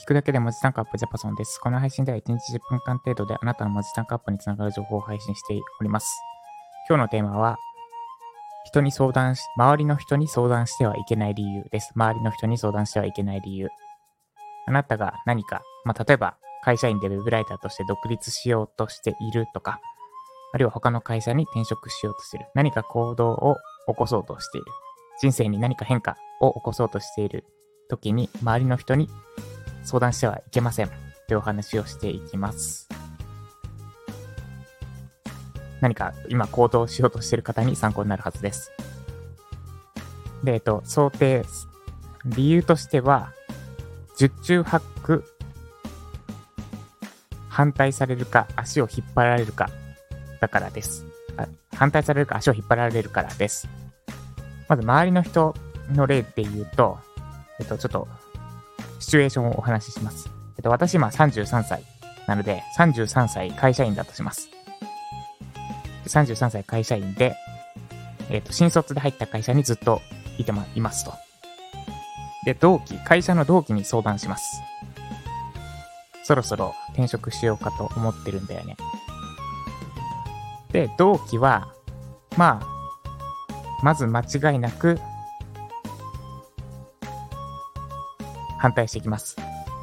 聞くだけで文字単価アップジャパソンです。この配信では1日10分間程度であなたの文字単価アップにつながる情報を配信しております。今日のテーマは、人に相談し、周りの人に相談してはいけない理由です。周りの人に相談してはいけない理由。あなたが何か、まあ、例えば会社員でウェブライターとして独立しようとしているとか、あるいは他の会社に転職しようとしている。何か行動を起こそうとしている。人生に何か変化を起こそうとしている時に、周りの人に相談してはいけません。というお話をしていきます。何か今行動しようとしている方に参考になるはずです。で、えっと、想定、理由としては、十中八九、反対されるか足を引っ張られるか、だからです。反対されるか足を引っ張られるからです。まず周りの人の例で言うと、えっと、ちょっと、シチュエーションをお話しします。えっと、私今33歳なので、33歳会社員だとします。33歳会社員で、えっと、新卒で入った会社にずっといてま、いますと。で、同期、会社の同期に相談します。そろそろ転職しようかと思ってるんだよね。で、同期は、まあ、まず間違いなく、反対していきます。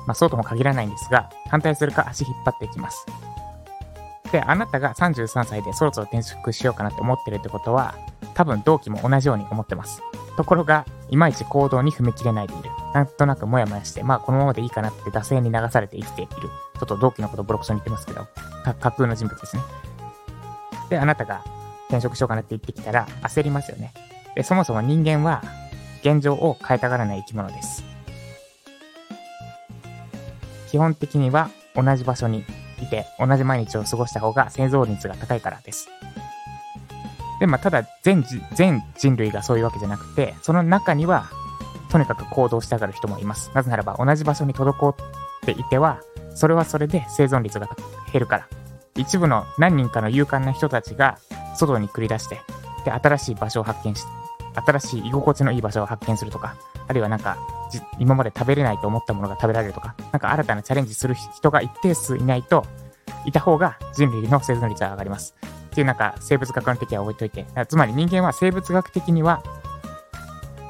まあ、そうとも限らないんですが、反対するか足引っ張っていきます。で、あなたが33歳でそろそろ転職しようかなって思ってるってことは、多分同期も同じように思ってます。ところが、いまいち行動に踏み切れないでいる。なんとなくモヤモヤして、まあこのままでいいかなって惰性に流されて生きている。ちょっと同期のことボロクソに言ってますけど、架空の人物ですね。で、あなたが転職しようかなって言ってきたら焦りますよね。で、そもそも人間は現状を変えたがらない生き物です。基本的には同じ場所にいて同じ毎日を過ごした方が生存率が高いからです。で、まあ、ただ全全人類がそういうわけじゃなくて、その中にはとにかく行動したがる人もいます。なぜならば同じ場所に滞っていては、それはそれで生存率が減るから。一部の何人かの勇敢な人たちが外に繰り出して、で、新しい場所を発見し、新しい居心地のいい場所を発見するとか、あるいはなんか、今まで食べれないと思ったものが食べられるとか、なんか新たなチャレンジする人が一定数いないと、いた方が人類の生存率は上がります。っていうなんか生物学の的は置いといて、つまり人間は生物学的には、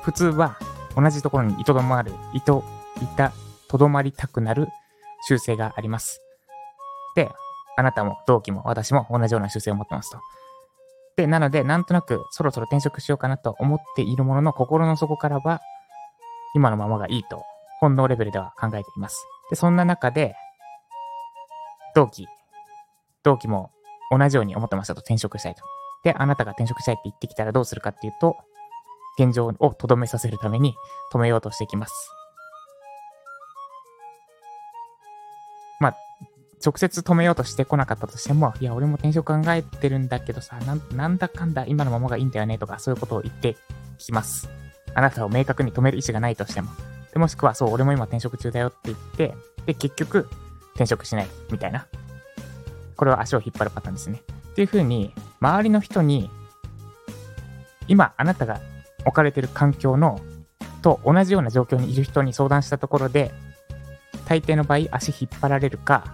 普通は同じところにいとどまる、いと、いた、とどまりたくなる習性があります。で、あなたも同期も私も同じような習性を持ってますと。で、なので、なんとなくそろそろ転職しようかなと思っているものの、心の底からは、今のままがいいと、本能レベルでは考えています。で、そんな中で、同期、同期も同じように思ってましたと、転職したいと。で、あなたが転職したいって言ってきたらどうするかっていうと、現状をとどめさせるために止めようとしてきます。まあ、直接止めようとしてこなかったとしても、いや、俺も転職考えてるんだけどさ、ななんだかんだ今のままがいいんだよねとか、そういうことを言ってきます。あなたを明確に止める意思がないとしても。でもしくは、そう、俺も今転職中だよって言って、で、結局、転職しないみたいな。これは足を引っ張るパターンですね。っていう風に、周りの人に、今、あなたが置かれてる環境の、と同じような状況にいる人に相談したところで、大抵の場合、足引っ張られるか、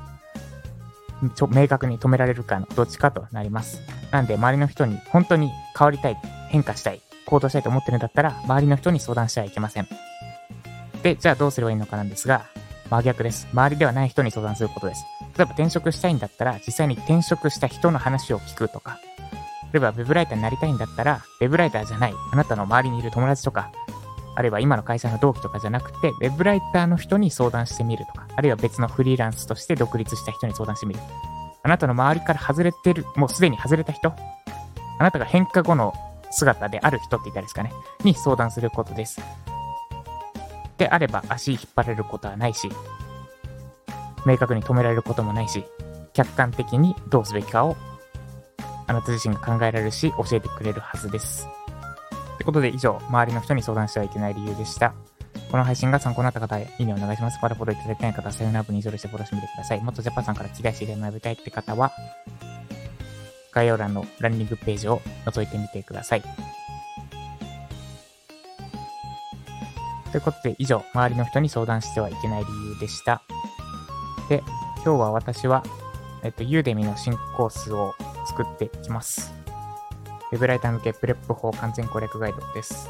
ちょ明確に止められるかのどっちかとなります。なんで、周りの人に本当に変わりたい、変化したい、行動したいと思ってるんだったら、周りの人に相談してはいけません。で、じゃあどうすればいいのかなんですが、真逆です。周りではない人に相談することです。例えば転職したいんだったら、実際に転職した人の話を聞くとか、例えばウェブライターになりたいんだったら、ウェブライターじゃない、あなたの周りにいる友達とか、あるいは今の会社の同期とかじゃなくて、ウェブライターの人に相談してみるとか、あるいは別のフリーランスとして独立した人に相談してみる。あなたの周りから外れてる、もうすでに外れた人、あなたが変化後の姿である人って言ったらですかね、に相談することです。であれば足引っ張れることはないし、明確に止められることもないし、客観的にどうすべきかをあなた自身が考えられるし、教えてくれるはずです。ってことで以上、周りの人に相談してはいけない理由でした。この配信が参考になった方、いいねお願いします。まだフォローいただいてない方は、さよなら部に以上してフォローしてみてください。もっとジャパンさんから聞き出しで学びたいって方は、概要欄のランディングページを覗いてみてください。ということで、以上、周りの人に相談してはいけない理由でした。で、今日は私は、えっと、 Udemy の新コースを作っていきます。ウェブライター向け PREP 法完全攻略ガイドです。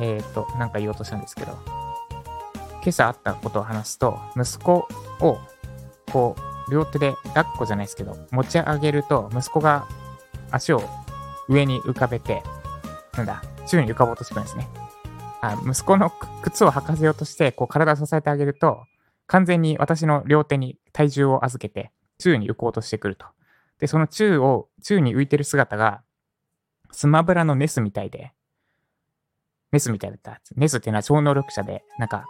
えっ、と、なんか言おうとしたんですけど、今朝あったことを話すと、息子を、こう、両手で抱っこじゃないですけど、持ち上げると、息子が足を上に浮かべて、なんだ、宙に浮かぼうとするんですね。あ息子の靴を履かせようとして、こう体を支えてあげると、完全に私の両手に体重を預けて、宙に浮こうとしてくると。で、その宙を、宙に浮いてる姿が、スマブラのネスみたいで、ネスみたいだった。ネスっていうのは超能力者で、なんか、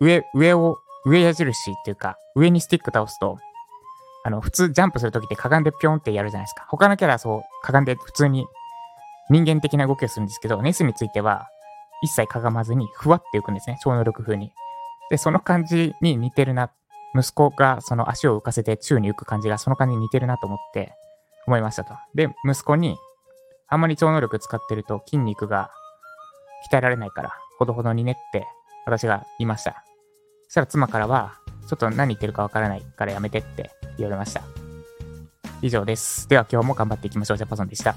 上、上を、上矢印っていうか、上にスティック倒すと、あの、普通ジャンプするときってかがんでピョンってやるじゃないですか。他のキャラはそう、かがんで普通に人間的な動きをするんですけど、ネスについては、一切かがまずに、ふわって浮くんですね。超能力風に。で、その感じに似てるな。息子がその足を浮かせて宙に浮く感じがその感じに似てるなと思って思いましたと。で、息子に、あんまり超能力使ってると筋肉が鍛えられないから、ほどほどにねって私が言いました。そしたら妻からは、ちょっと何言ってるかわからないからやめてって言われました。以上です。では今日も頑張っていきましょう。ジャパソンでした。